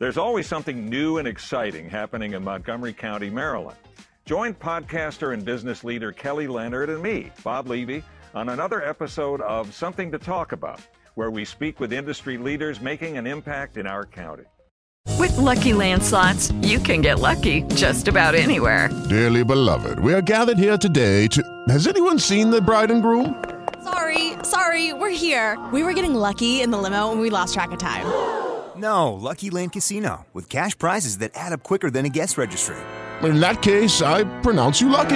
There's always something new and exciting happening in Montgomery County, Maryland. Join podcaster and business leader Kelly Leonard and me, Bob Levy, on another episode of Something to Talk About, where we speak with industry leaders making an impact in our county. With Lucky Land slots, you can get lucky just about anywhere. Dearly beloved, we are gathered here today to. Has anyone seen the bride and groom? Sorry, sorry, we're here. We were getting lucky in the limo and we lost track of time. No, Lucky Land Casino, with cash prizes that add up quicker than a guest registry. In that case, I pronounce you lucky.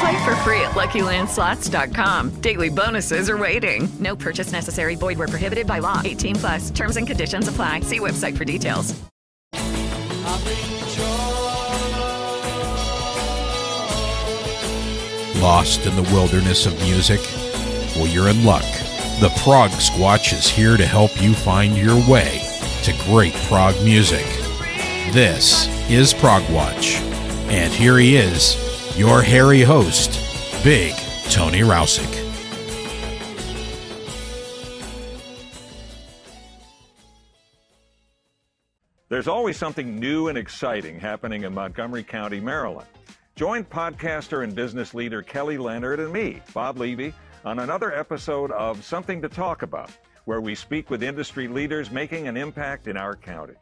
Play for free at LuckyLandSlots.com. Daily bonuses are waiting. No purchase necessary. Void where prohibited by law. 18 plus. Terms and conditions apply. See website for details. Lost in the wilderness of music? Well, you're in luck. The Prog Squatch is here to help you find your way to great prog music. This is Prog Watch. And here he is, your hairy host, Big Tony Rousick. There's always something new and exciting happening in Montgomery County, Maryland. Join podcaster and business leader Kelly Leonard and me, Bob Levy, on another episode of Something to Talk About, where we speak with industry leaders making an impact in our county.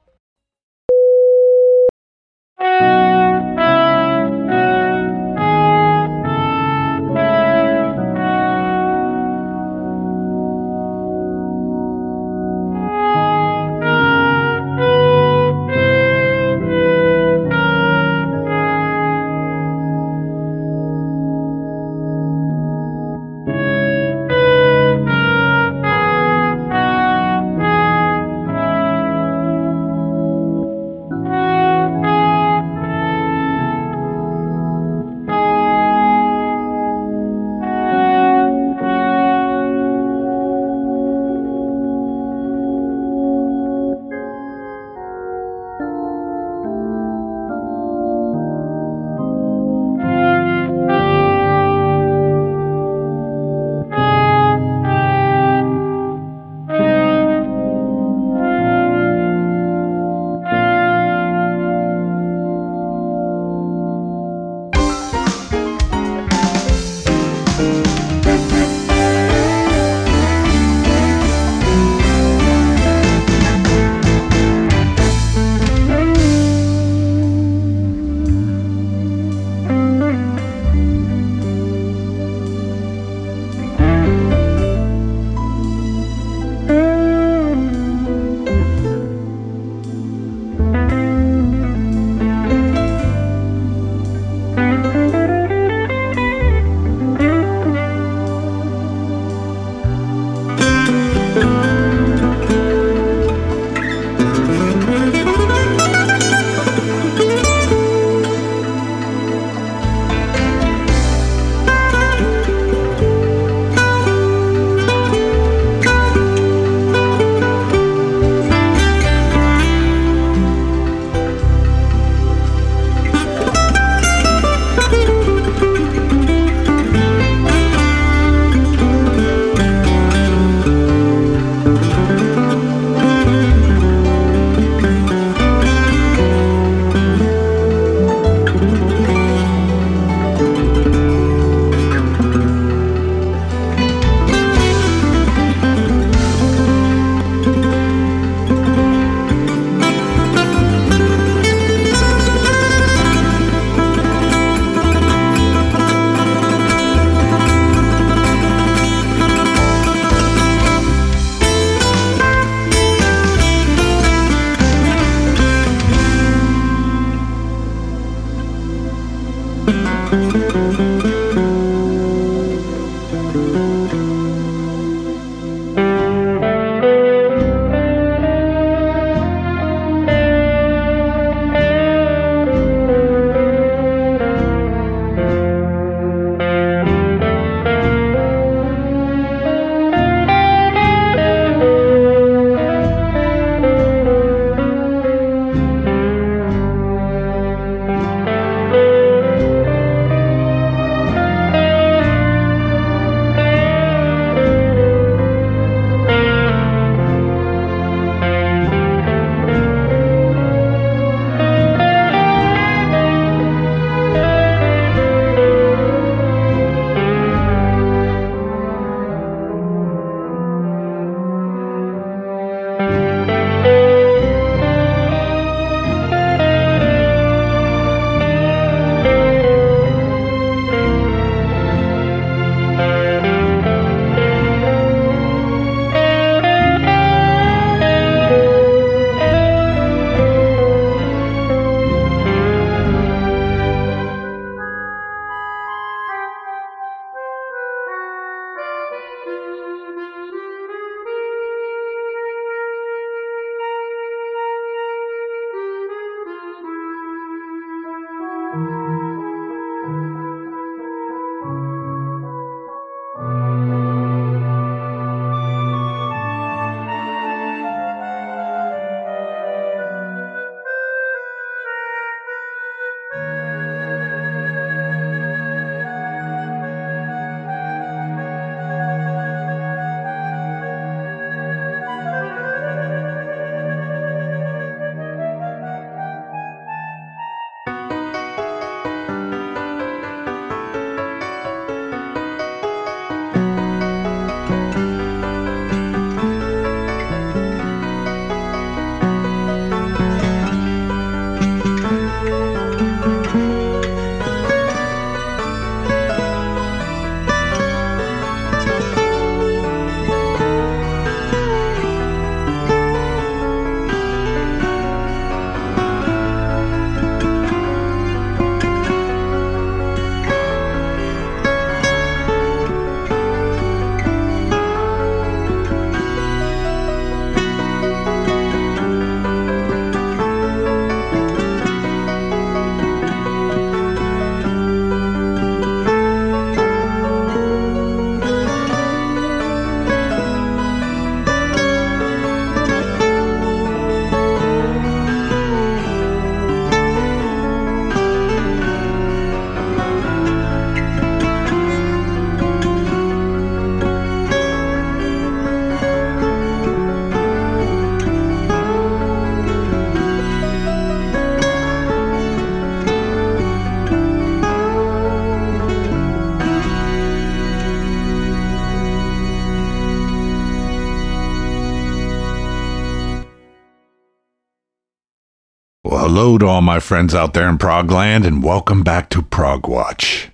All my friends out there in Prague Progland, and welcome back to Prog Watch.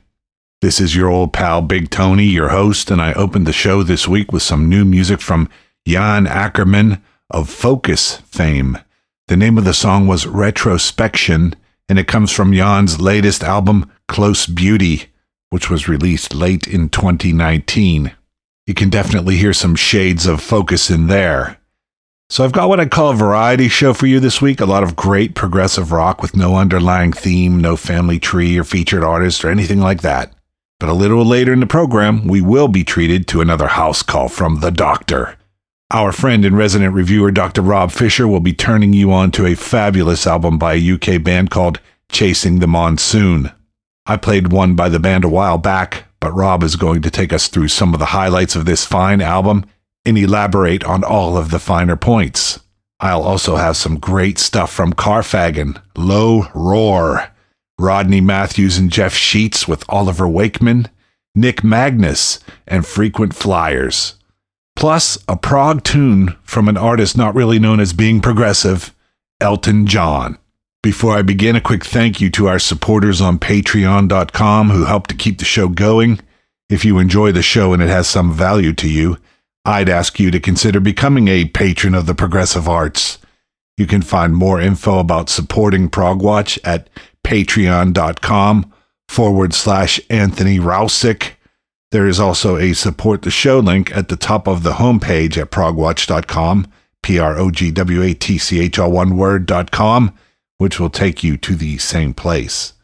This is your old pal Big Tony, your host, and I opened the show this week with some new music from Jan Akkerman of Focus fame. The name of the song was Retrospection, and it comes from Jan's latest album, Close Beauty, which was released late in 2019. You can definitely hear some shades of Focus in there. So I've got what I call a variety show for you this week. A lot of great progressive rock with no underlying theme, no family tree or featured artist or anything like that. But a little later in the program, we will be treated to another house call from the doctor. Our friend and resident reviewer, Dr. Rob Fisher, will be turning you on to a fabulous album by a UK band called Chasing the Monsoon. I played one by the band a while back, but Rob is going to take us through some of the highlights of this fine album and elaborate on all of the finer points. I'll also have some great stuff from Karfagen, Low Roar, Rodney Matthews and Jeff Scheetz with Oliver Wakeman, Nick Magnus, and Frequent Flyers. Plus, a prog tune from an artist not really known as being progressive, Elton John. Before I begin, a quick thank you to our supporters on patreon.com who help to keep the show going. If you enjoy the show and it has some value to you, I'd ask you to consider becoming a patron of the progressive arts. You can find more info about supporting Progwatch at patreon.com forward slash Anthony Rousick. There is also a support the show link at the top of the homepage at progwatch.com, P R O G W A T C H all one word.com, which will take you to the same place.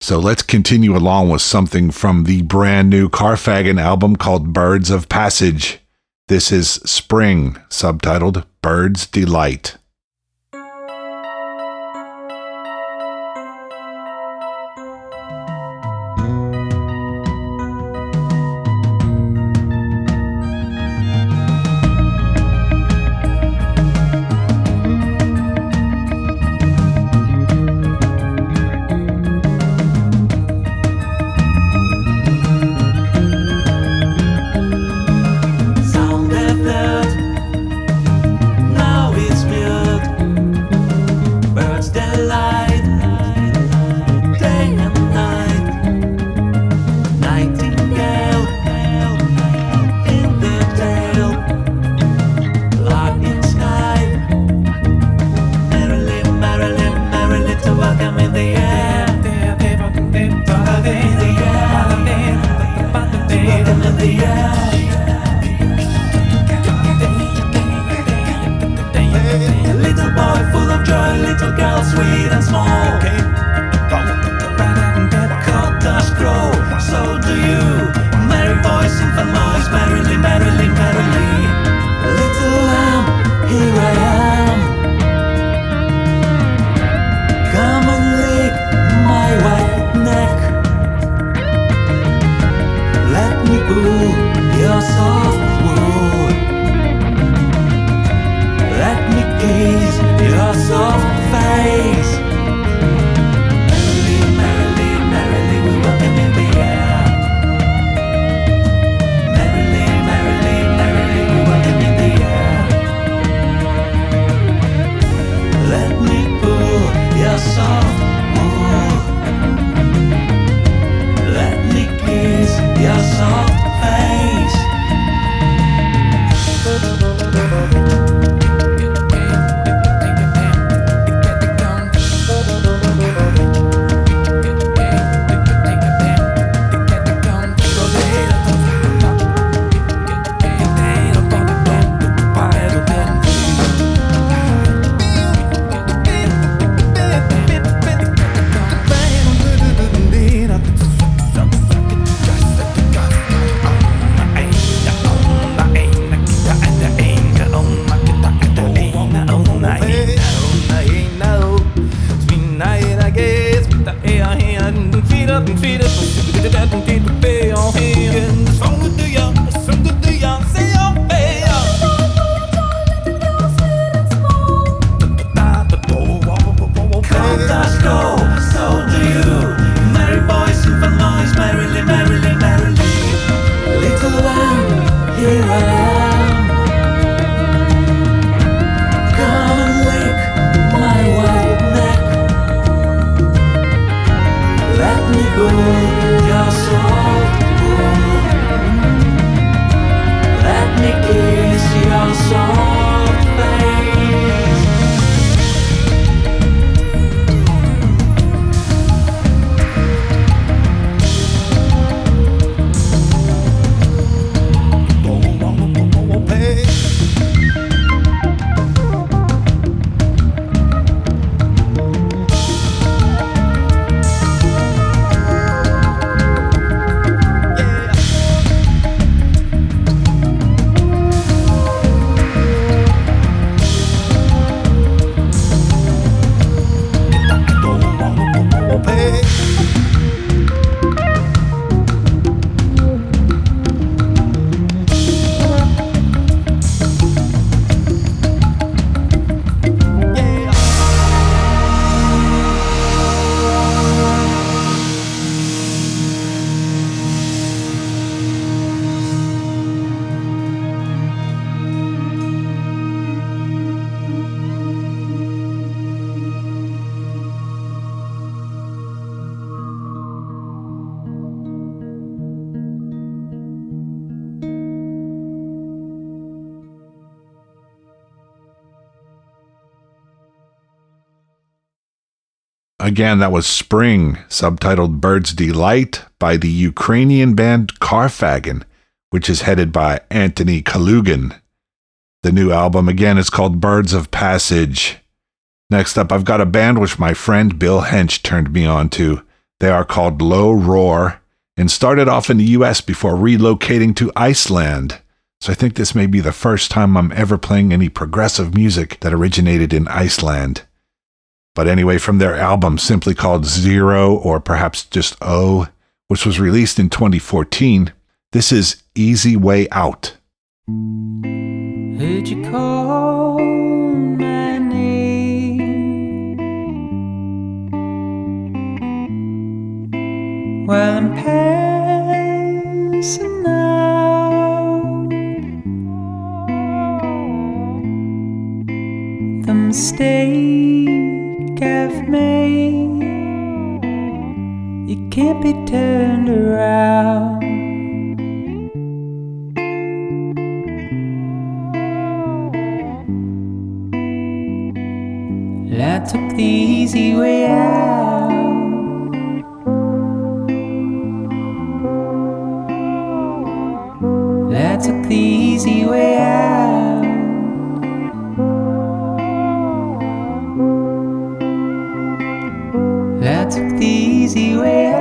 So let's continue along with something from the brand new Karfagen album called Birds of Passage. This is Spring, subtitled Bird's Delight. Again, that was Spring, subtitled Bird's Delight by the Ukrainian band Karfagen, which is headed by Anthony Kalugin. The new album, again, is called Birds of Passage. Next up, I've got a band which my friend Bill Hench turned me on to. They are called Low Roar and started off in the US before relocating to Iceland. So I think this may be the first time I'm ever playing any progressive music that originated in Iceland. But anyway, from their album simply called Zero or perhaps just O, which was released in 2014, this is Easy Way Out. Heard you call my name. While I'm passing out, the mistake made, it can't be turned around. I took the easy way out. I took the easy way out. Easy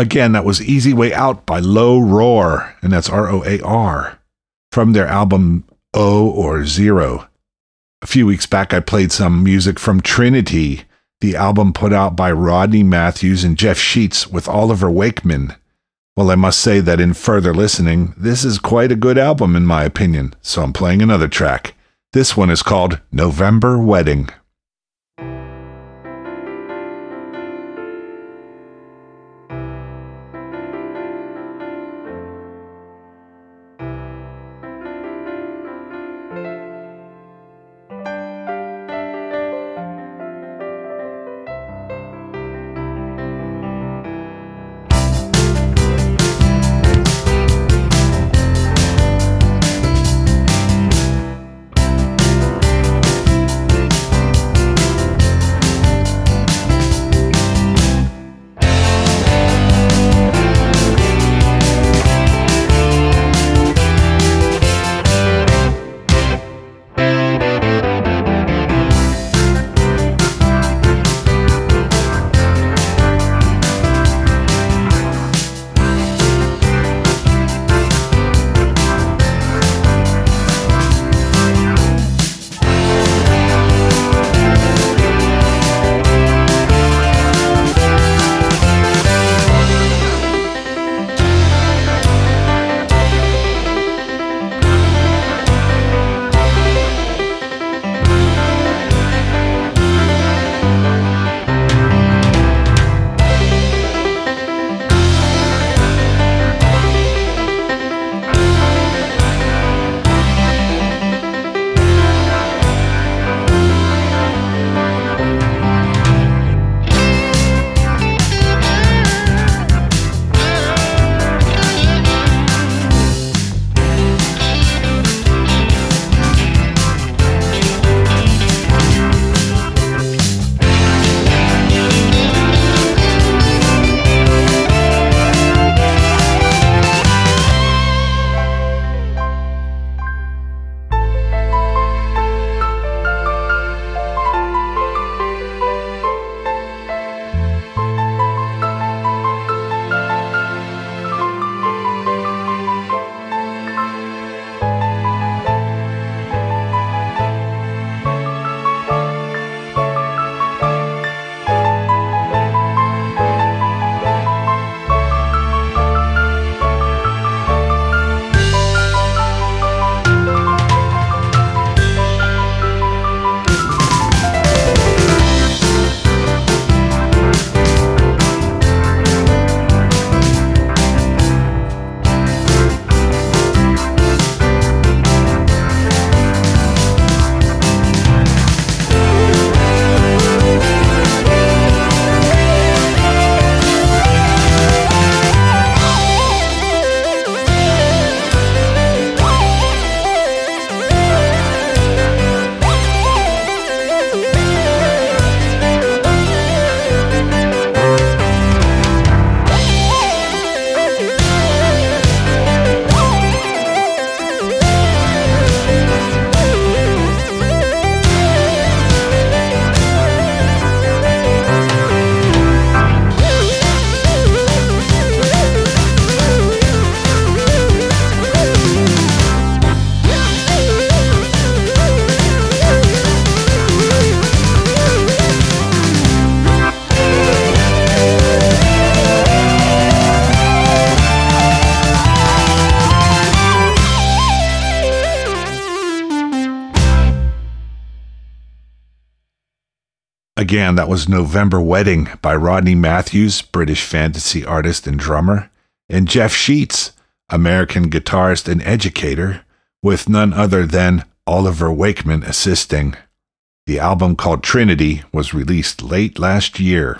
Again, that was Easy Way Out by Low Roar, and that's R O A R, from their album O or Zero. A few weeks back, I played some music from Trinity, the album put out by Rodney Matthews and Jeff Scheetz with Oliver Wakeman. Well, I must say that in further listening, this is quite a good album in my opinion, so I'm playing another track. This one is called November Wedding. Again, that was November Wedding by Rodney Matthews, British fantasy artist and drummer, and Jeff Scheetz, American guitarist and educator, with none other than Oliver Wakeman assisting. The album called Trinity was released late last year.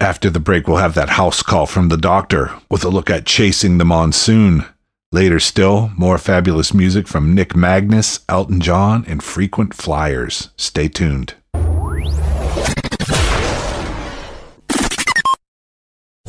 After the break, we'll have that house call from the doctor with a look at Chasing the Monsoon. Later still, more fabulous music from Nick Magnus, Elton John, and Frequent Flyers. Stay tuned.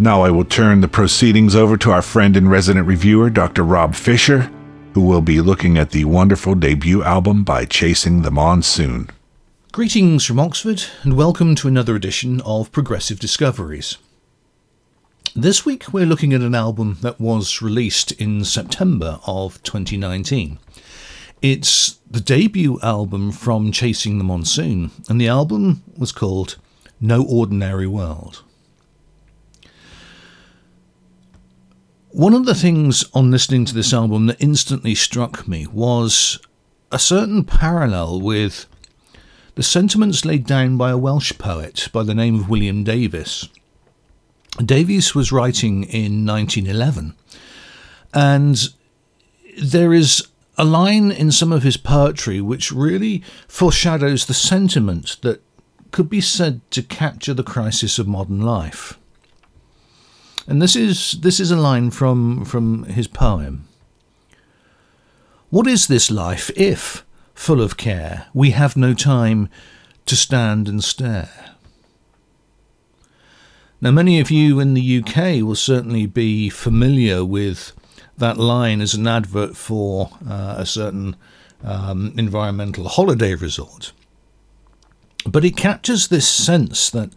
Now I will turn the proceedings over to our friend and resident reviewer, Dr. Rob Fisher, who will be looking at the wonderful debut album by Chasing the Monsoon. Greetings from Oxford, and welcome to another edition of Progressive Discoveries. This week we're looking at an album that was released in September of 2019. It's the debut album from Chasing the Monsoon, and the album was called No Ordinary World. One of the things on listening to this album that instantly struck me was a certain parallel with the sentiments laid down by a Welsh poet by the name of William Davies. Davies was writing in 1911, and there is a line in some of his poetry which really foreshadows the sentiment that could be said to capture the crisis of modern life. And this is this is a line from from his poem. What is this life if, full of care, we have no time to stand and stare? Now, many of you in the UK will certainly be familiar with that line as an advert for uh, a certain um, environmental holiday resort. But it captures this sense that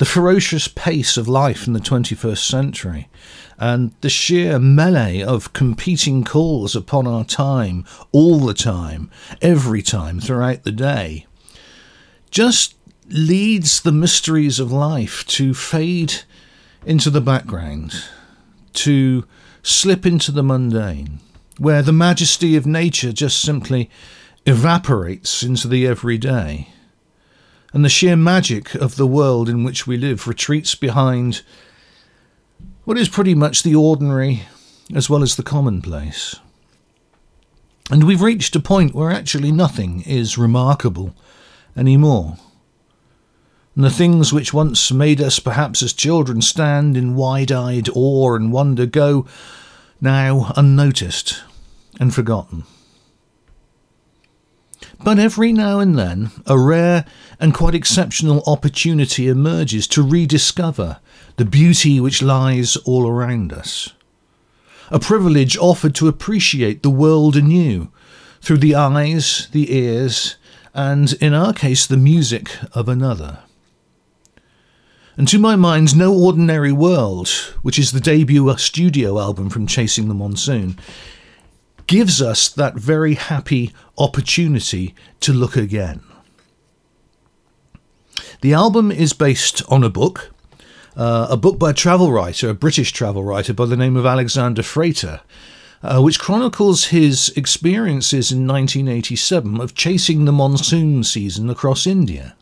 the ferocious pace of life in the 21st century and the sheer melee of competing calls upon our time all the time, every time throughout the day, just leads the mysteries of life to fade into the background, to slip into the mundane, where the majesty of nature just simply evaporates into the everyday. And the sheer magic of the world in which we live retreats behind what is pretty much the ordinary as well as the commonplace. And we've reached a point where actually nothing is remarkable anymore. And the things which once made us, perhaps as children, stand in wide eyed awe and wonder go now unnoticed and forgotten. But every now and then, a rare and quite exceptional opportunity emerges to rediscover the beauty which lies all around us. A privilege offered to appreciate the world anew through the eyes, the ears, and in our case, the music of another. And to my mind, No Ordinary World, which is the debut studio album from Chasing the Monsoon, gives us that very happy opportunity to look again. The album is based on a book, uh, a book by a travel writer, a British travel writer by the name of Alexander Frater, uh, which chronicles his experiences in 1987 of chasing the monsoon season across India.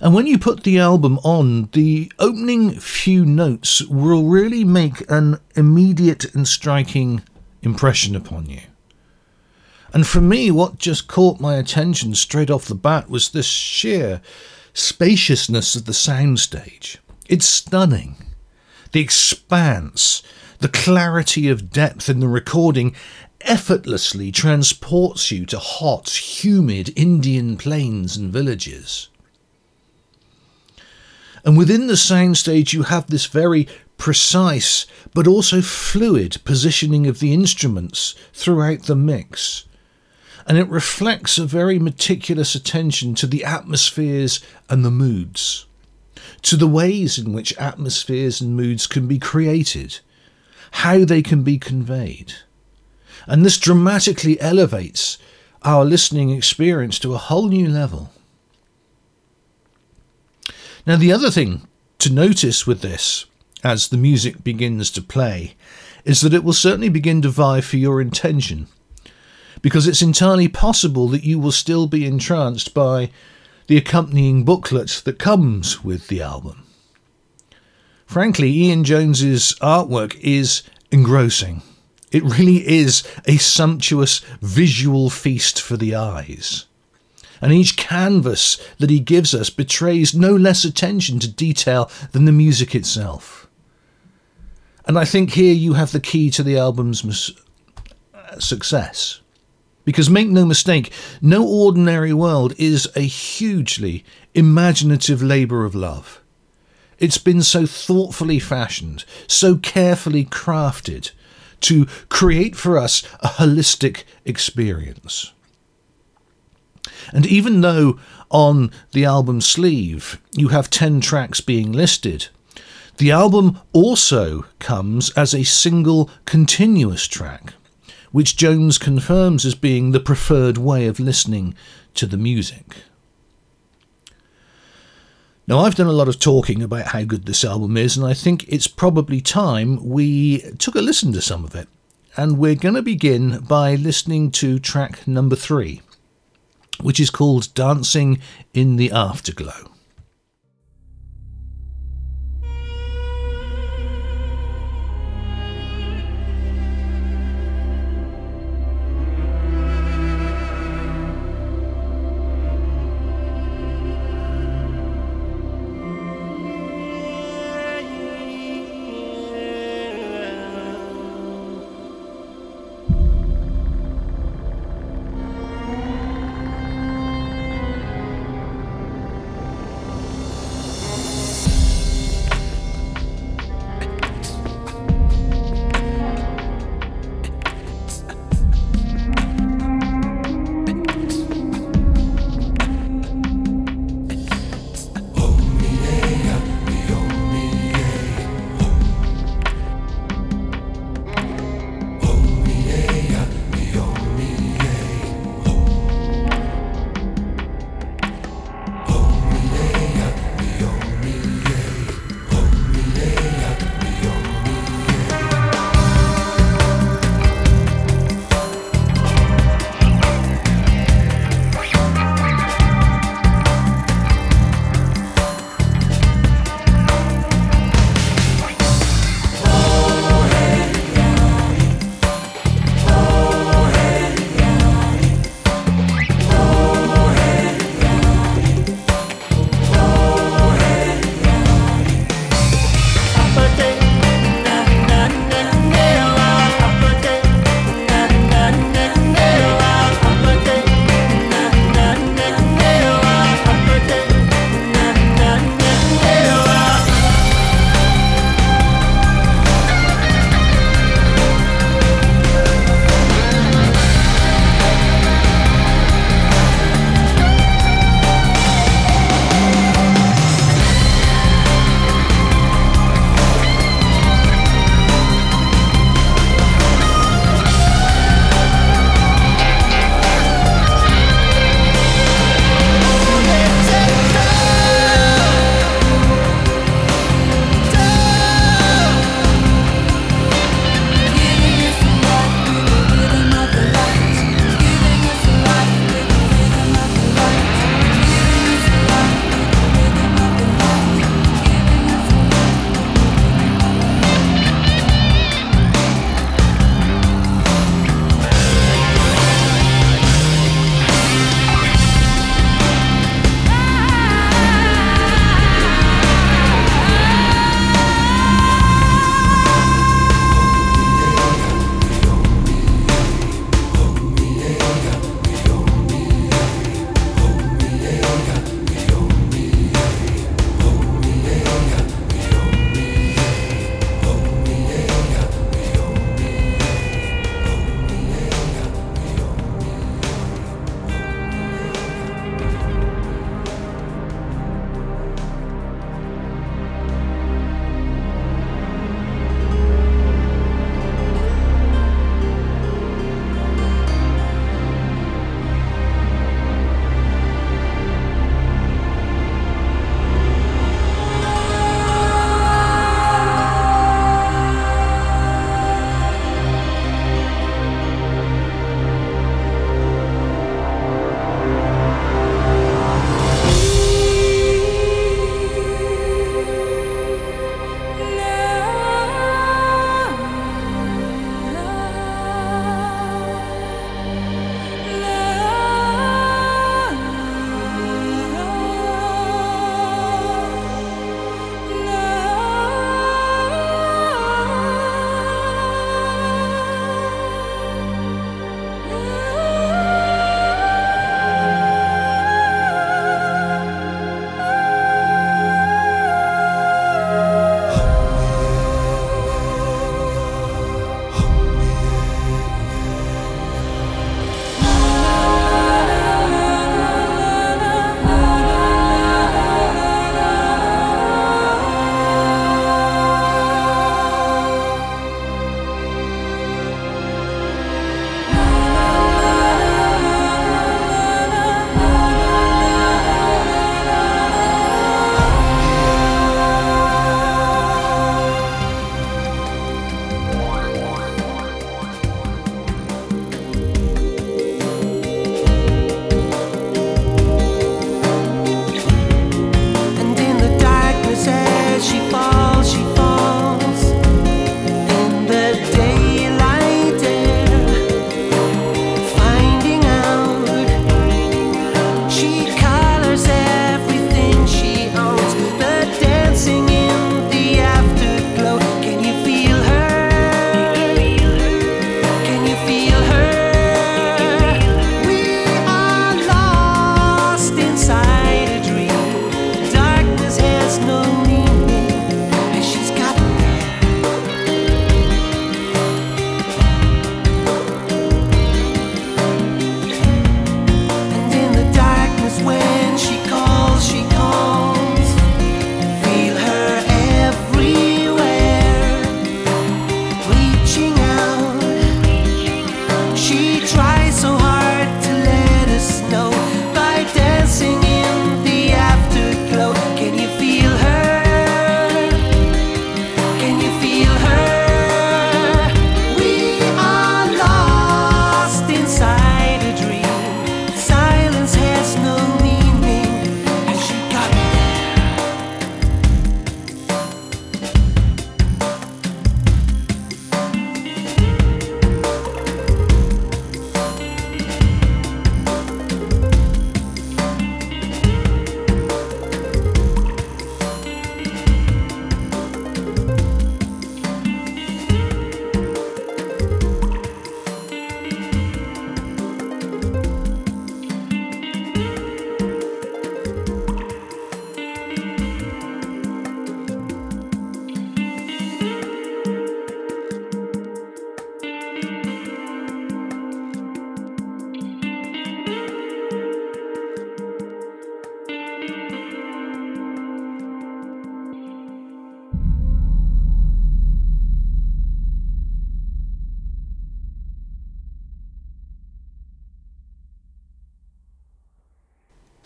And when you put the album on, the opening few notes will really make an immediate and striking impression upon you. And for me, what just caught my attention straight off the bat was this sheer spaciousness of the soundstage. It's stunning. The expanse, the clarity of depth in the recording effortlessly transports you to hot, humid Indian plains and villages. And within the soundstage, you have this very precise but also fluid positioning of the instruments throughout the mix. And it reflects a very meticulous attention to the atmospheres and the moods, to the ways in which atmospheres and moods can be created, how they can be conveyed. And this dramatically elevates our listening experience to a whole new level. Now, the other thing to notice with this, as the music begins to play, is that it will certainly begin to vie for your intention, because it's entirely possible that you will still be entranced by the accompanying booklet that comes with the album. Frankly, Ian Jones's artwork is engrossing. It really is a sumptuous visual feast for the eyes and each canvas that he gives us betrays no less attention to detail than the music itself. And I think here you have the key to the album's mis- uh, success. Because make no mistake, No Ordinary World is a hugely imaginative labour of love. It's been so thoughtfully fashioned, so carefully crafted to create for us a holistic experience. And even though on the album sleeve you have 10 tracks being listed, the album also comes as a single continuous track, which Jones confirms as being the preferred way of listening to the music. Now, I've done a lot of talking about how good this album is, and I think it's probably time we took a listen to some of it. And we're going to begin by listening to track number three which is called Dancing in the Afterglow.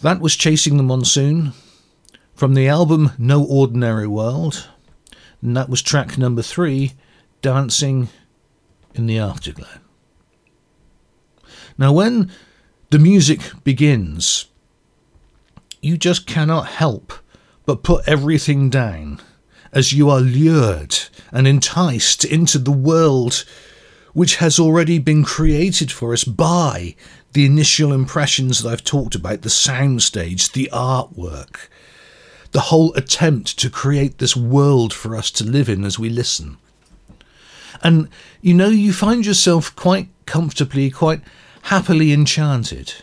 That was Chasing the Monsoon from the album No Ordinary World. And that was track number three, Dancing in the Afterglow. Now, when the music begins, you just cannot help but put everything down as you are lured and enticed into the world which has already been created for us by the initial impressions that I've talked about the soundstage, the artwork, the whole attempt to create this world for us to live in as we listen. And you know, you find yourself quite comfortably, quite happily enchanted.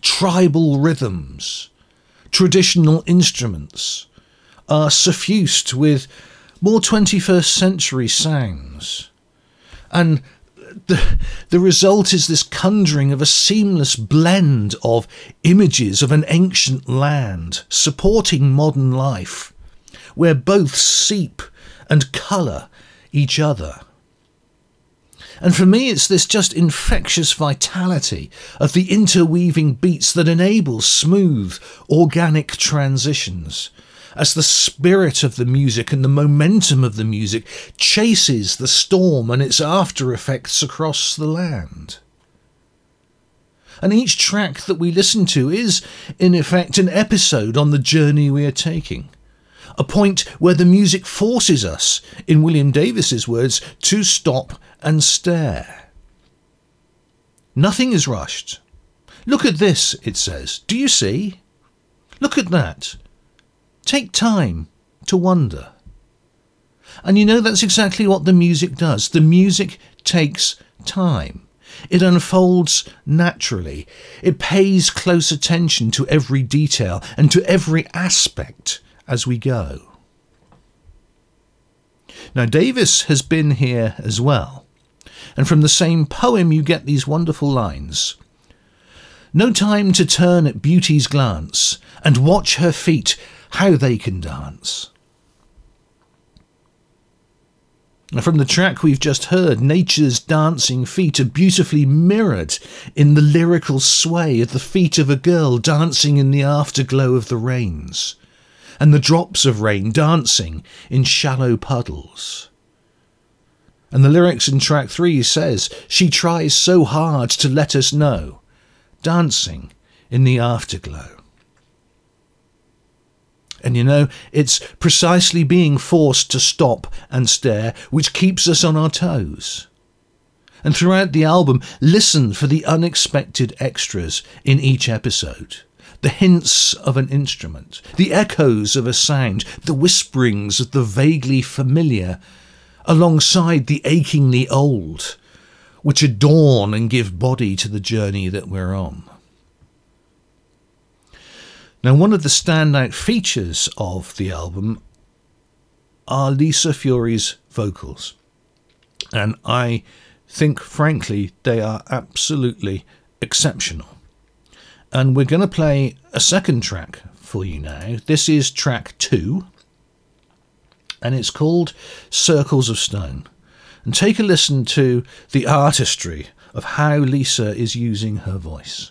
Tribal rhythms, traditional instruments are suffused with more 21st century sounds. And the, the result is this conjuring of a seamless blend of images of an ancient land supporting modern life, where both seep and colour each other. And for me, it's this just infectious vitality of the interweaving beats that enables smooth, organic transitions as the spirit of the music and the momentum of the music chases the storm and its after effects across the land. And each track that we listen to is, in effect, an episode on the journey we are taking. A point where the music forces us, in William Davies's words, to stop and stare. Nothing is rushed. Look at this, it says. Do you see? Look at that. Take time to wonder. And you know that's exactly what the music does. The music takes time. It unfolds naturally. It pays close attention to every detail and to every aspect as we go. Now, Davies has been here as well. And from the same poem, you get these wonderful lines No time to turn at beauty's glance and watch her feet how they can dance. From the track we've just heard, nature's dancing feet are beautifully mirrored in the lyrical sway of the feet of a girl dancing in the afterglow of the rains, and the drops of rain dancing in shallow puddles. And the lyrics in track three says, She tries so hard to let us know, dancing in the afterglow. And you know, it's precisely being forced to stop and stare which keeps us on our toes. And throughout the album, listen for the unexpected extras in each episode. The hints of an instrument, the echoes of a sound, the whisperings of the vaguely familiar, alongside the achingly old, which adorn and give body to the journey that we're on. Now, one of the standout features of the album are Lisa Fury's vocals. And I think, frankly, they are absolutely exceptional. And we're going to play a second track for you now. This is track two, and it's called Circles of Stone. And take a listen to the artistry of how Lisa is using her voice.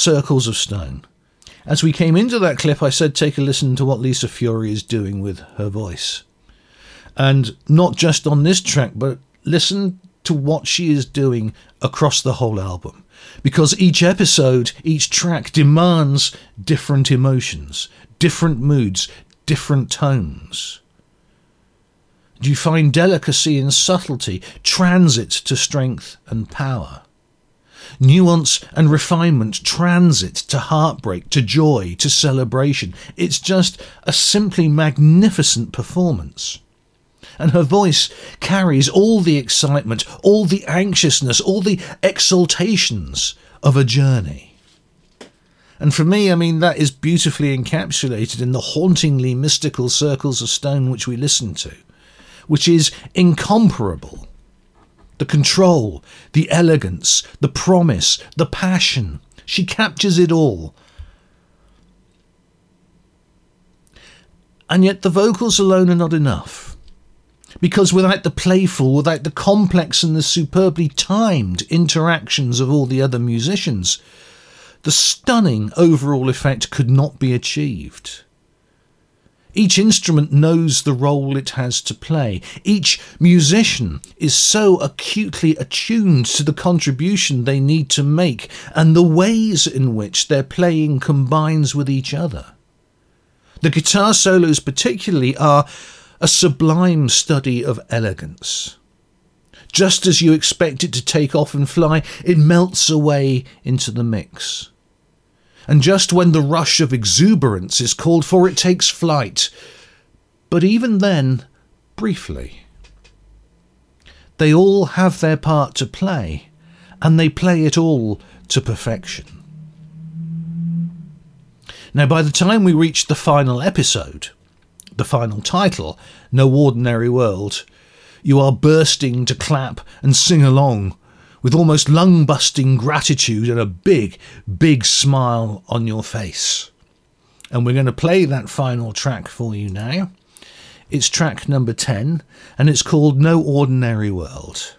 Circles of Stone. As we came into that clip, I said take a listen to what Lisa Fury is doing with her voice. And not just on this track, but listen to what she is doing across the whole album. Because each episode, each track demands different emotions, different moods, different tones. Do you find delicacy and subtlety, transit to strength and power? Nuance and refinement transit to heartbreak, to joy, to celebration. It's just a simply magnificent performance. And her voice carries all the excitement, all the anxiousness, all the exaltations of a journey. And for me, I mean, that is beautifully encapsulated in the hauntingly mystical circles of stone which we listen to, which is incomparable the control, the elegance, the promise, the passion. She captures it all. And yet the vocals alone are not enough. Because without the playful, without the complex and the superbly timed interactions of all the other musicians, the stunning overall effect could not be achieved. Each instrument knows the role it has to play. Each musician is so acutely attuned to the contribution they need to make and the ways in which their playing combines with each other. The guitar solos, particularly, are a sublime study of elegance. Just as you expect it to take off and fly, it melts away into the mix and just when the rush of exuberance is called for, it takes flight. But even then, briefly. They all have their part to play, and they play it all to perfection. Now, by the time we reach the final episode, the final title, No Ordinary World, you are bursting to clap and sing along with almost lung busting gratitude and a big, big smile on your face. And we're going to play that final track for you now. It's track number 10, and it's called No Ordinary World.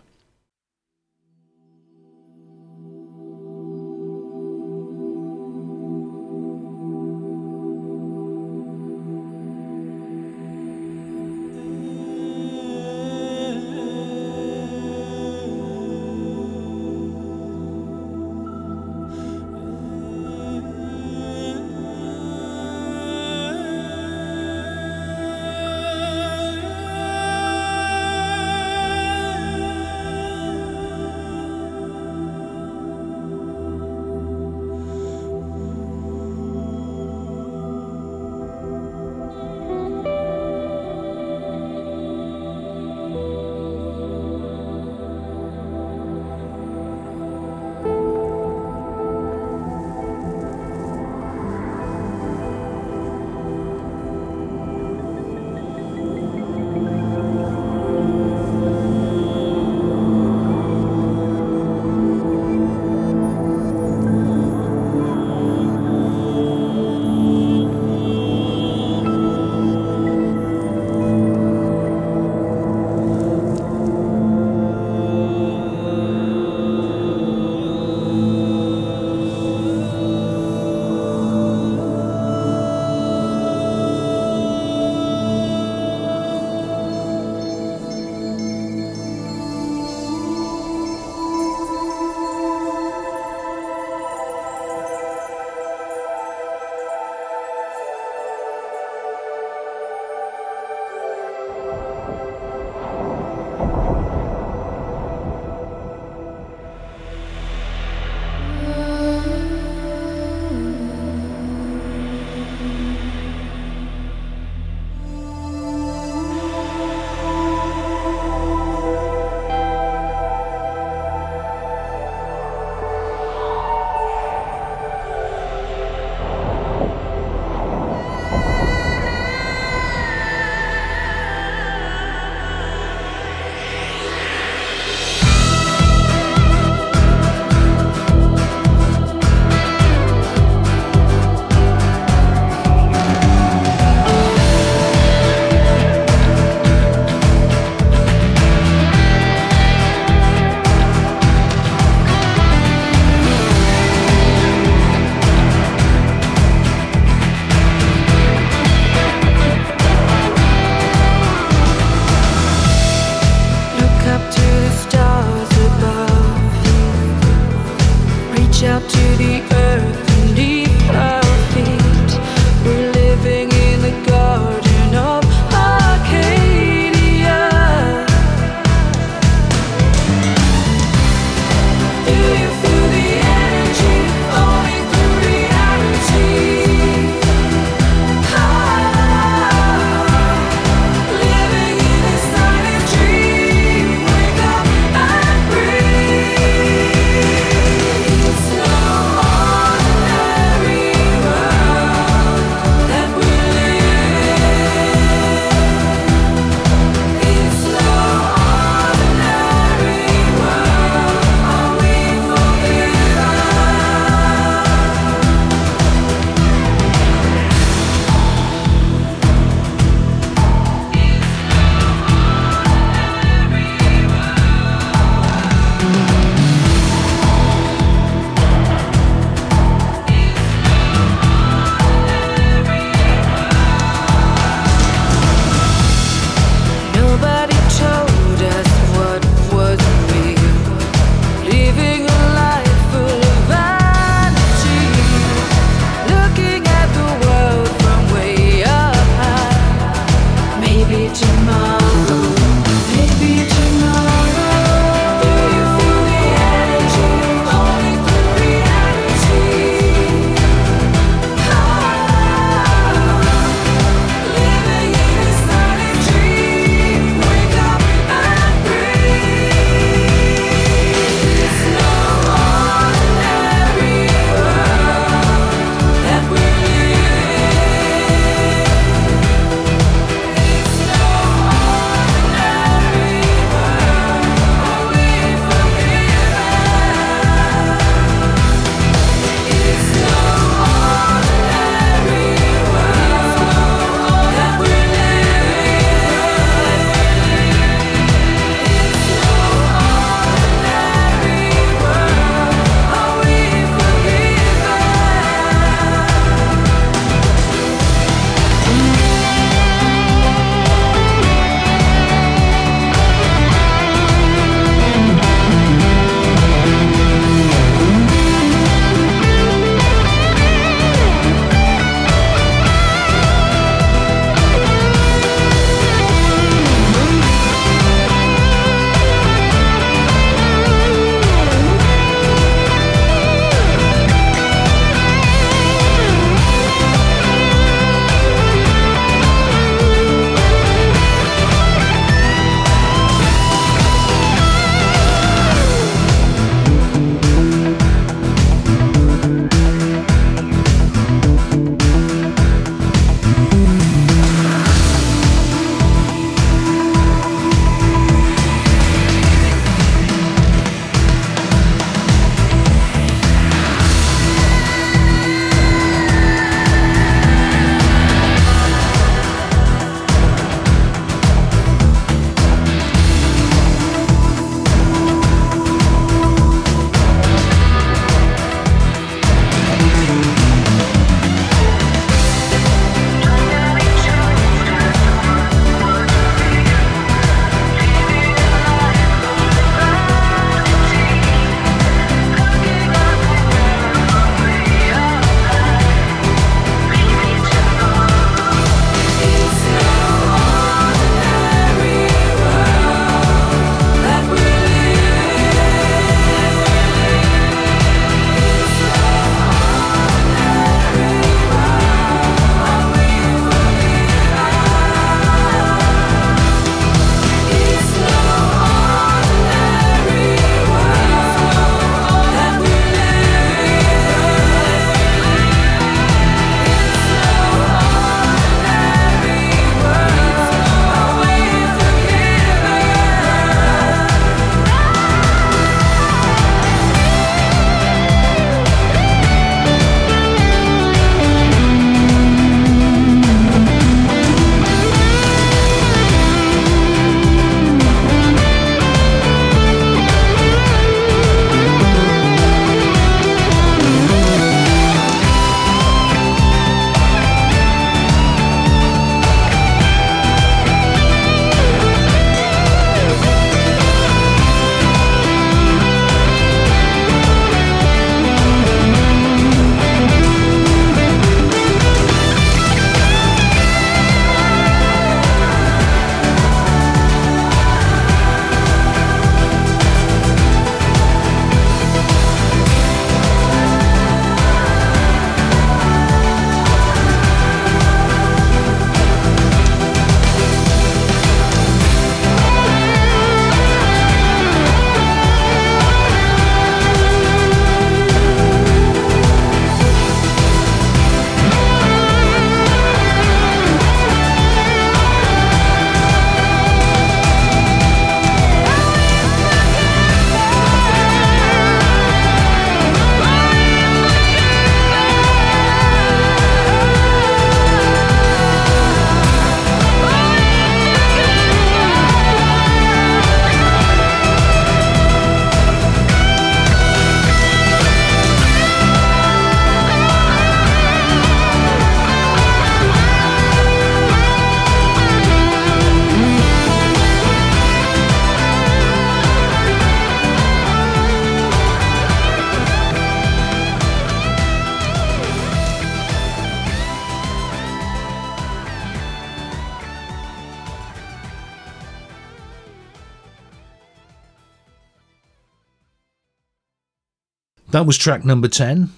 That was track number 10,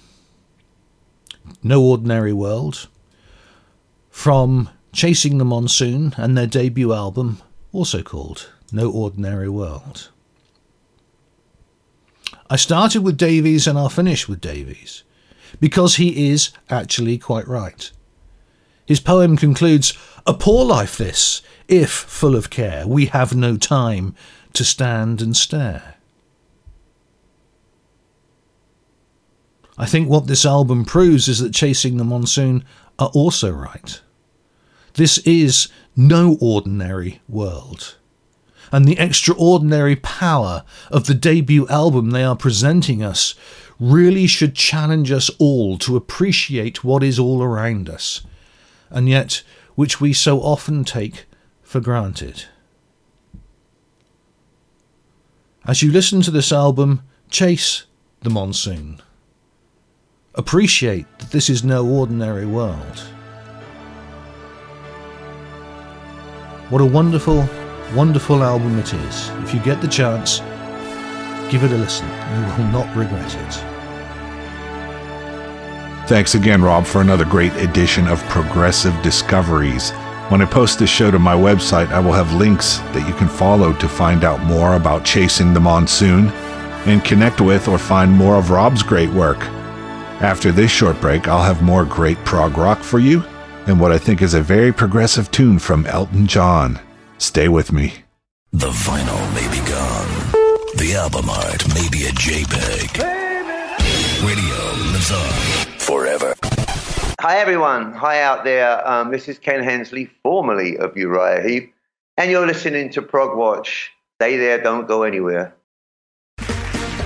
No Ordinary World, from Chasing the Monsoon and their debut album, also called No Ordinary World. I started with Davies and I'll finish with Davies, because he is actually quite right. His poem concludes A poor life this, if, full of care, we have no time to stand and stare. I think what this album proves is that Chasing the Monsoon are also right. This is no ordinary world. And the extraordinary power of the debut album they are presenting us really should challenge us all to appreciate what is all around us, and yet which we so often take for granted. As you listen to this album, chase the monsoon. Appreciate that this is no ordinary world. What a wonderful, wonderful album it is. If you get the chance, give it a listen. You will not regret it. Thanks again, Rob, for another great edition of Progressive Discoveries. When I post this show to my website, I will have links that you can follow to find out more about Chasing the Monsoon and connect with or find more of Rob's great work. After this short break, I'll have more great prog rock for you and what I think is a very progressive tune from Elton John. Stay with me. The vinyl may be gone. The album art may be a JPEG. Radio lives on forever. Hi, everyone. Hi out there. Um, this is Ken Hensley, formerly of Uriah Heep, and you're listening to Prog Watch. Stay there, don't go anywhere.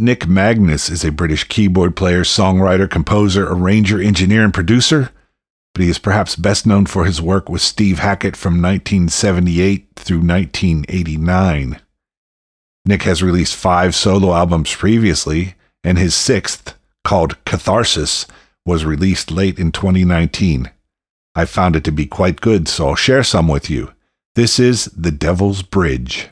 Nick Magnus is a British keyboard player, songwriter, composer, arranger, engineer, and producer, but he is perhaps best known for his work with Steve Hackett from 1978 through 1989. Nick has released five solo albums previously, and his sixth, called Catharsis, was released late in 2019. I found it to be quite good, so I'll share some with you. This is The Devil's Bridge.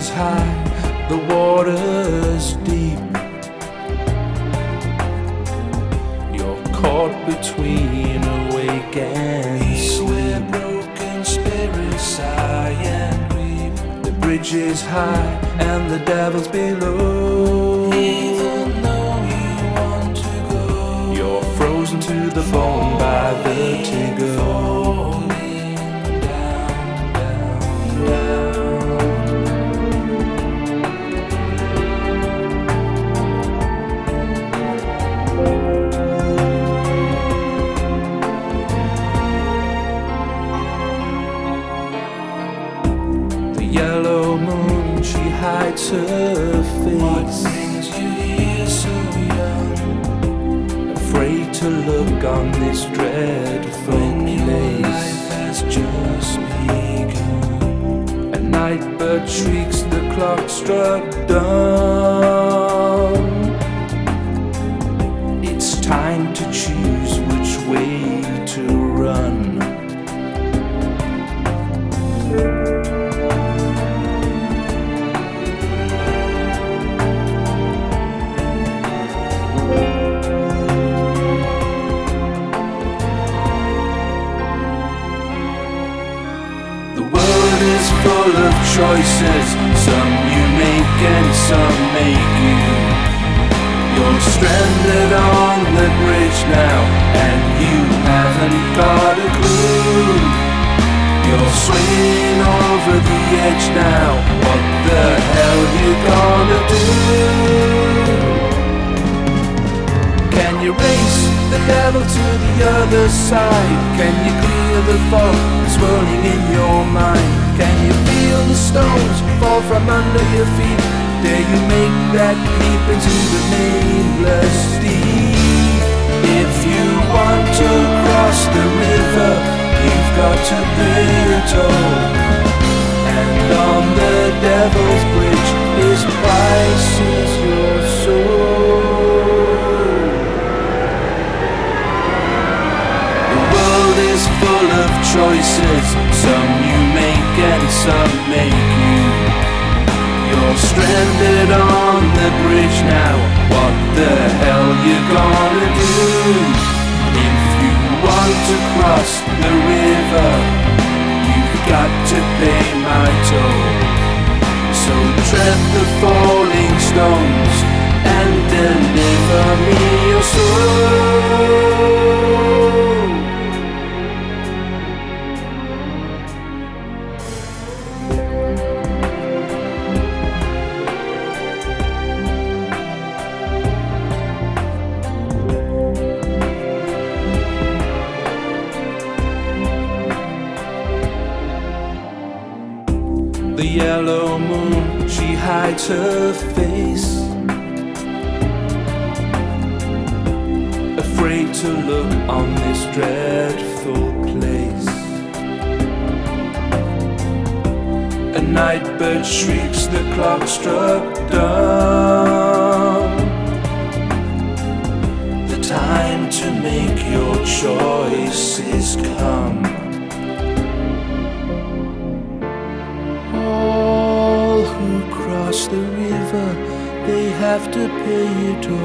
Is high, the water's deep. You're caught between awake and sleep. Where broken spirits sigh and grieve. The bridge is high and the devil's below. Even though you want to go, you're frozen to the bone by the vertigo. Her face. What brings you here so young? Afraid to look on this dreadful when place. life has just begun. At night, bird shrieks, the clock struck dawn. Gonna do? Can you race the devil to the other side? Can you clear the fog swirling in your mind? Can you feel the stones fall from under your feet? Dare you make that leap into the nameless deep? If you want to cross the river, you've got to pay a toll. And on the devil's bridge, choices, some you make and some make you. You're stranded on the bridge now. What the hell you gonna do? If you want to cross the river, you've got to pay my toll. So tread the falling stones and deliver me your soul. She hides her face. Afraid to look on this dreadful place. A night bird shrieks, the clock struck dawn. The time to make your choices come. Have to pay a toll.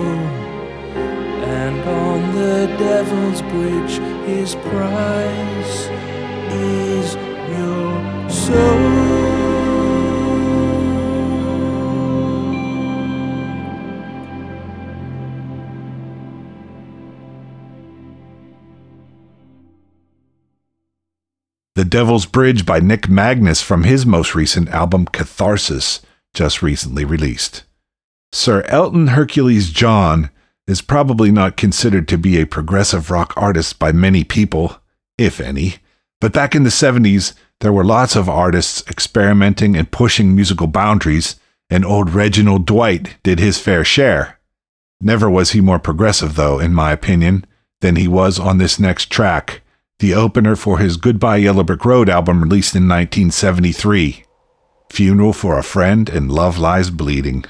And on the devil's bridge, his price is your soul. The Devil's Bridge by Nick Magnus from his most recent album Catharsis, just recently released. Sir Elton Hercules John is probably not considered to be a progressive rock artist by many people, if any, but back in the 70s, there were lots of artists experimenting and pushing musical boundaries, and old Reginald Dwight did his fair share. Never was he more progressive, though, in my opinion, than he was on this next track, the opener for his Goodbye Yellow Brick Road album released in 1973 Funeral for a Friend and Love Lies Bleeding.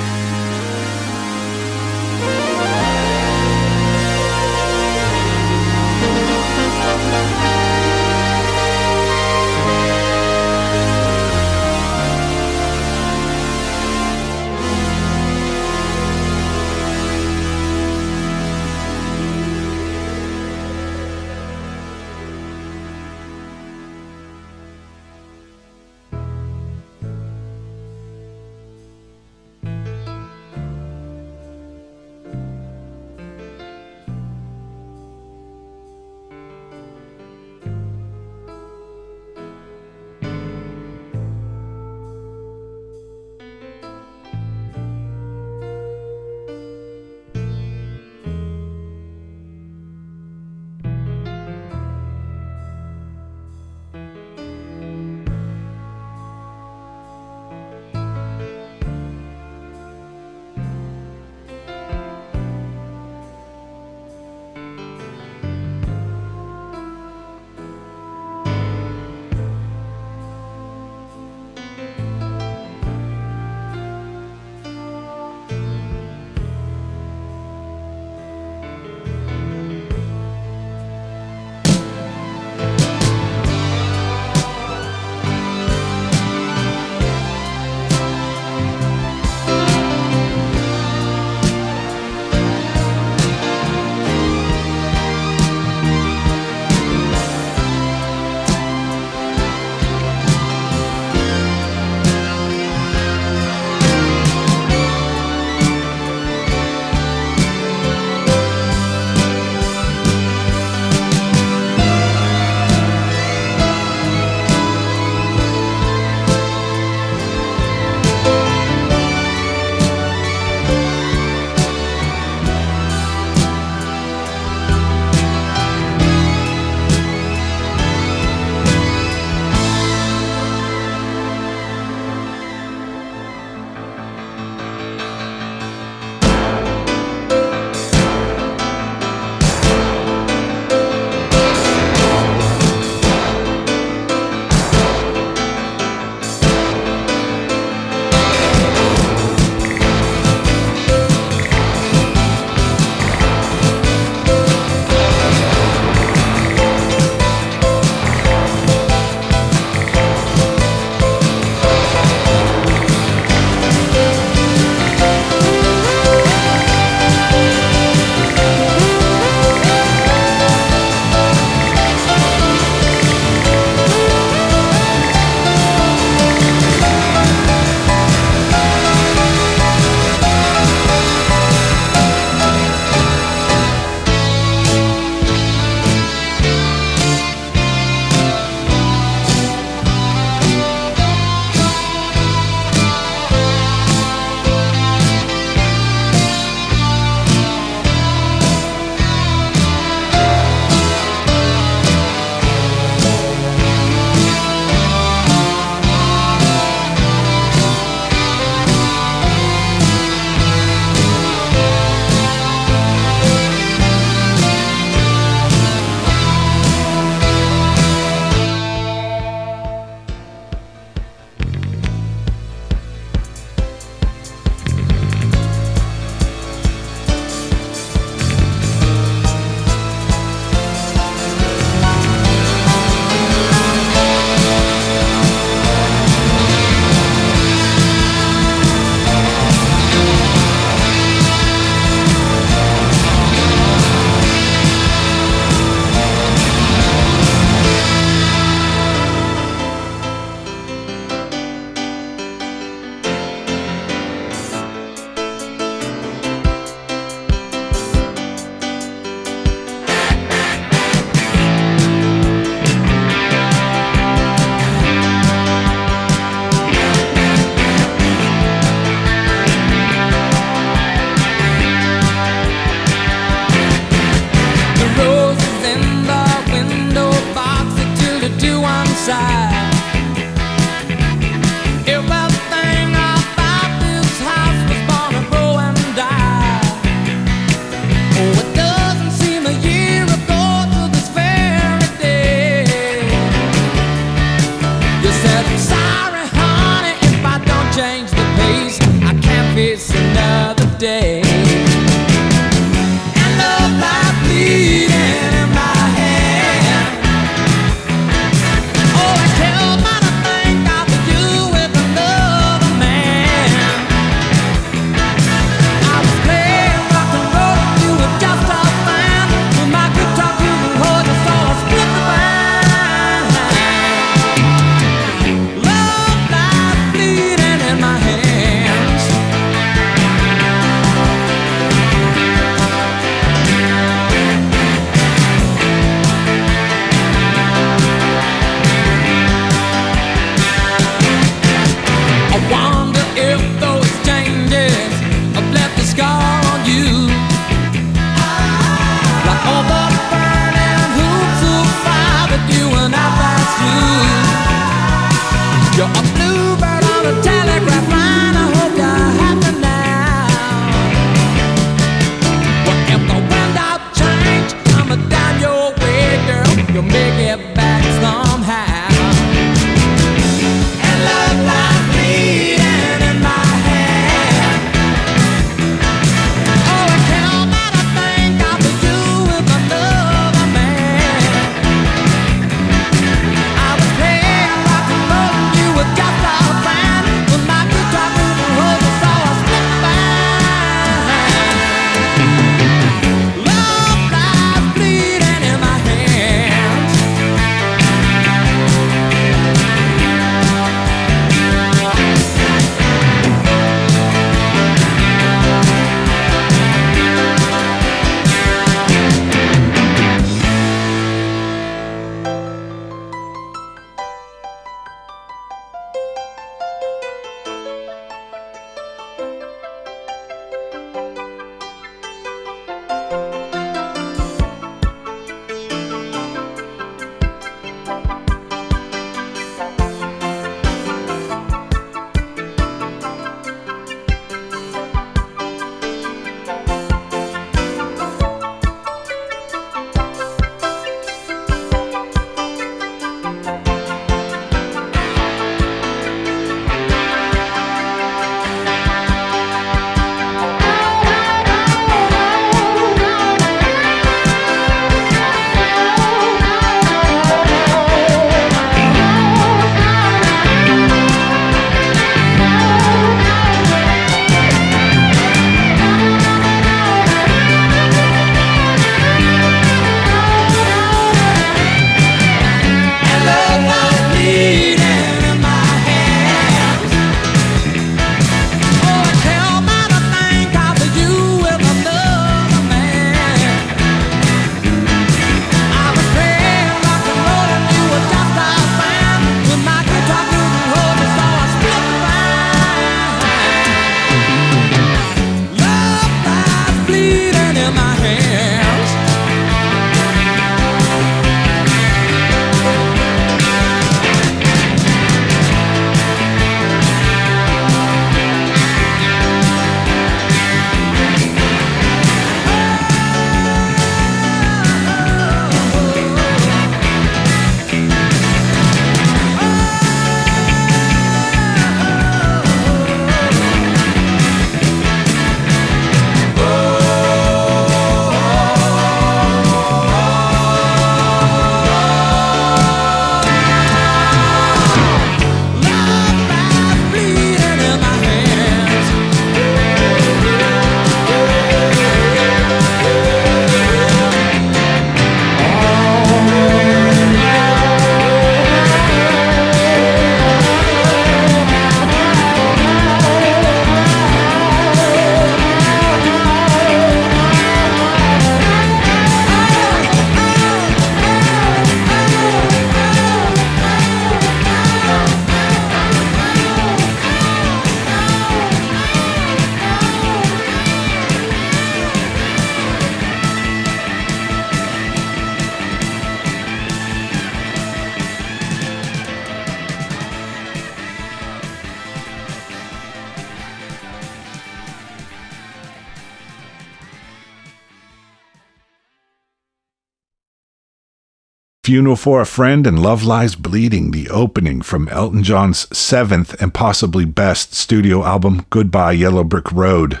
Funeral for a Friend and Love Lies Bleeding, the opening from Elton John's seventh and possibly best studio album, Goodbye Yellow Brick Road.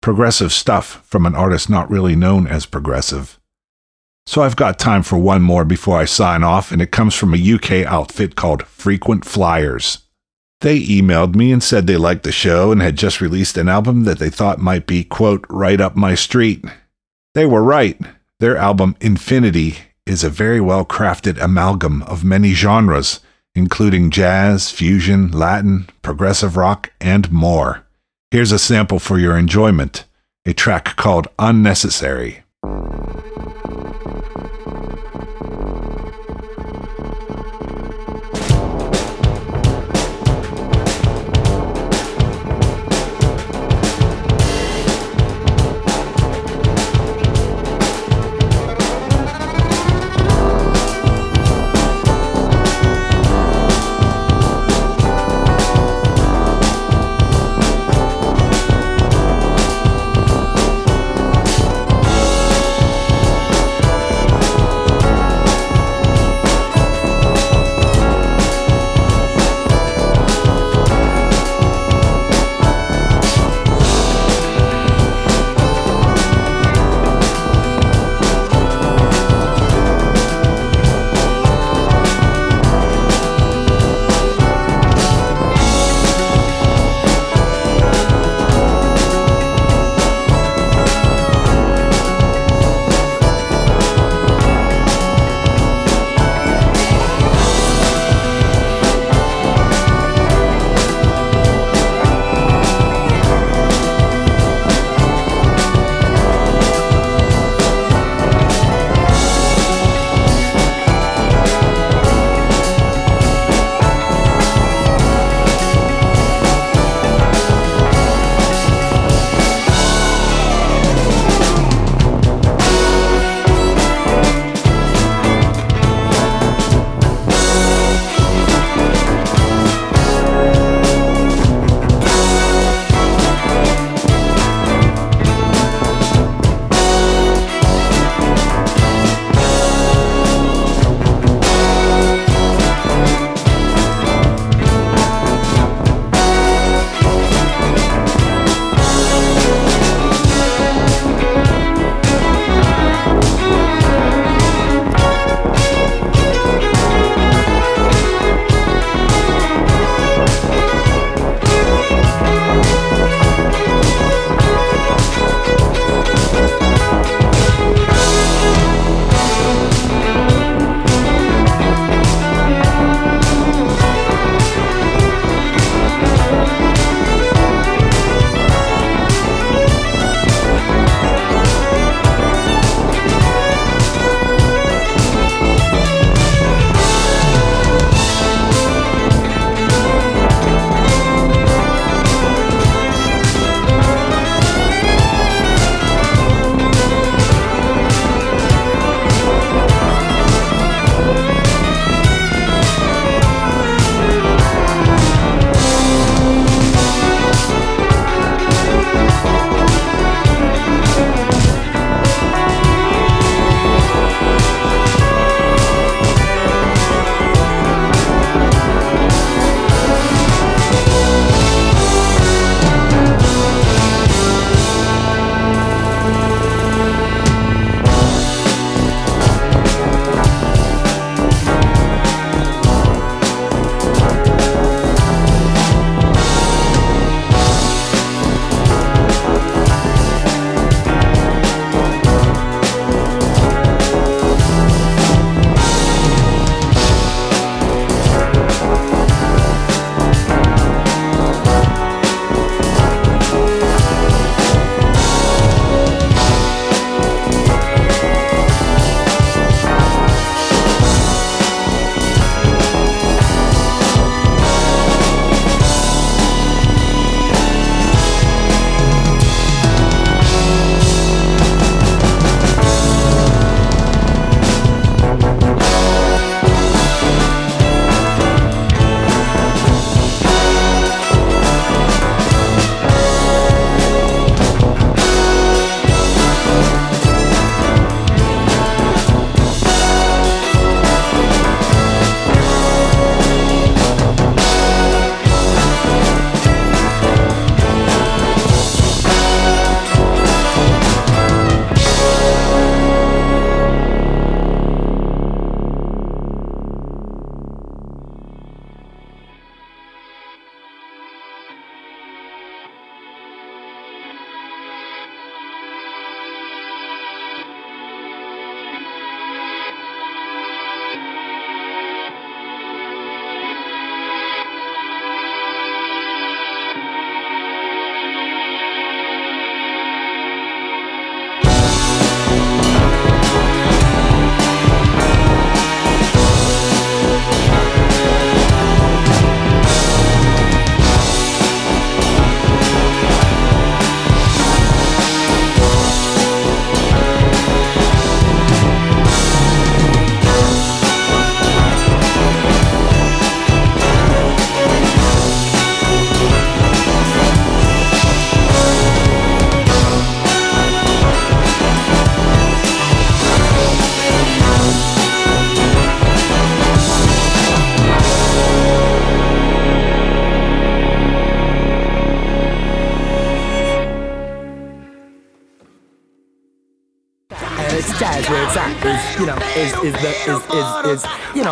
Progressive stuff from an artist not really known as progressive. So I've got time for one more before I sign off, and it comes from a UK outfit called Frequent Flyers. They emailed me and said they liked the show and had just released an album that they thought might be, quote, right up my street. They were right. Their album, Infinity, is a very well crafted amalgam of many genres, including jazz, fusion, Latin, progressive rock, and more. Here's a sample for your enjoyment a track called Unnecessary.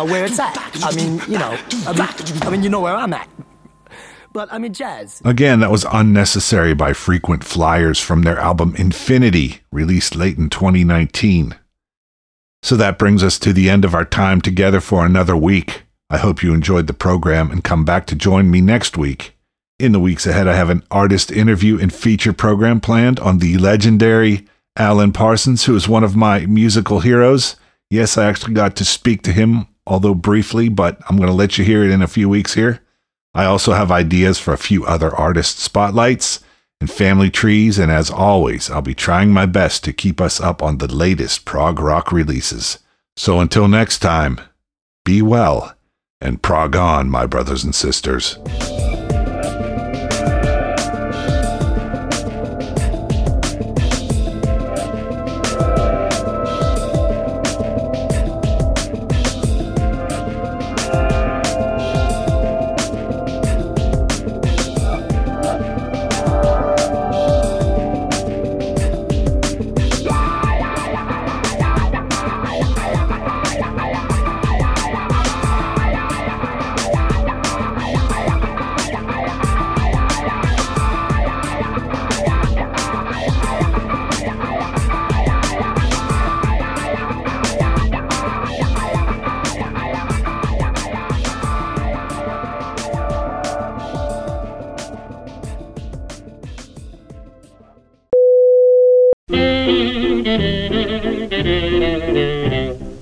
Know where it's at. I mean you know I mean I mean you know where I'm at. But I mean jazz. Again, that was Unnecessary by Frequent Flyers from their album Infinity, released late in 2019. So that brings us to the end of our time together for another week. I hope you enjoyed the program and come back to join me next week. In the weeks ahead, I have an artist interview and feature program planned on the legendary Alan Parsons, who is one of my musical heroes. Yes, I actually got to speak to him, although briefly, but I'm going to let you hear it in a few weeks here. I also have ideas for a few other artist spotlights and family trees, and as always, I'll be trying my best to keep us up on the latest prog rock releases. So until next time, be well and prog on, my brothers and sisters.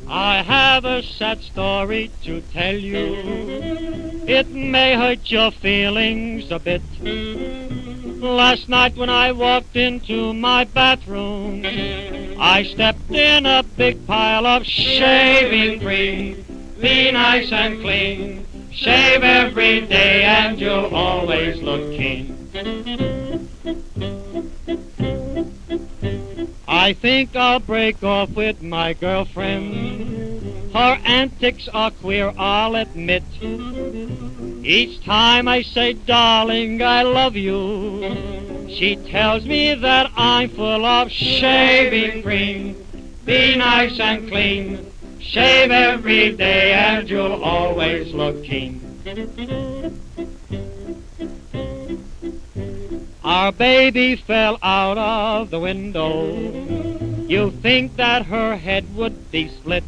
I have a sad story to tell you. It may hurt your feelings a bit. Last night when I walked into my bathroom, I stepped in a big pile of shaving cream. Be nice and clean. Shave every day and you'll always look keen. I think I'll break off with my girlfriend. Her antics are queer, I'll admit. Each time I say, darling, I love you, she tells me that I'm full of shaving cream. Be nice and clean. Shave every day and you'll always look keen. Our baby fell out of the window. You think that her head would be split.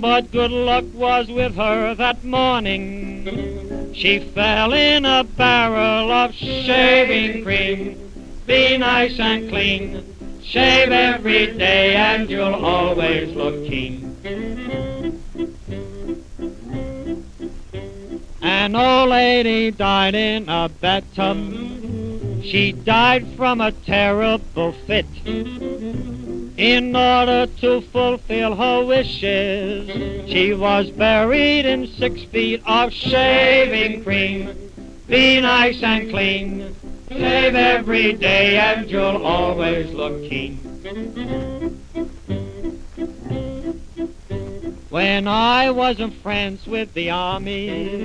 But good luck was with her that morning. She fell in a barrel of shaving cream. Be nice and clean. Shave every day and you'll always look keen. An old lady died in a bathtub. She died from a terrible fit. In order to fulfill her wishes, she was buried in six feet of shaving cream. Be nice and clean. Shave every day and you'll always look keen. When I was in France with the army,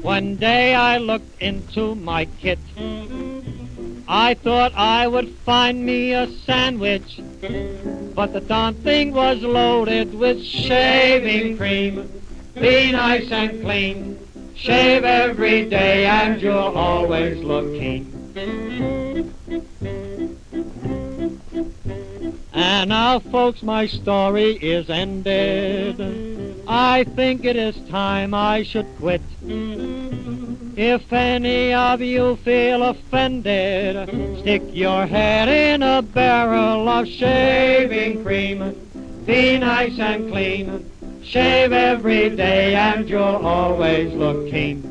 one day I looked into my kit. I thought I would find me a sandwich, but the darn thing was loaded with shaving cream. Be nice and clean. Shave every day and you'll always look keen. And now, folks, my story is ended. I think it is time I should quit. If any of you feel offended, stick your head in a barrel of shaving cream. Be nice and clean. Shave every day and you'll always look keen.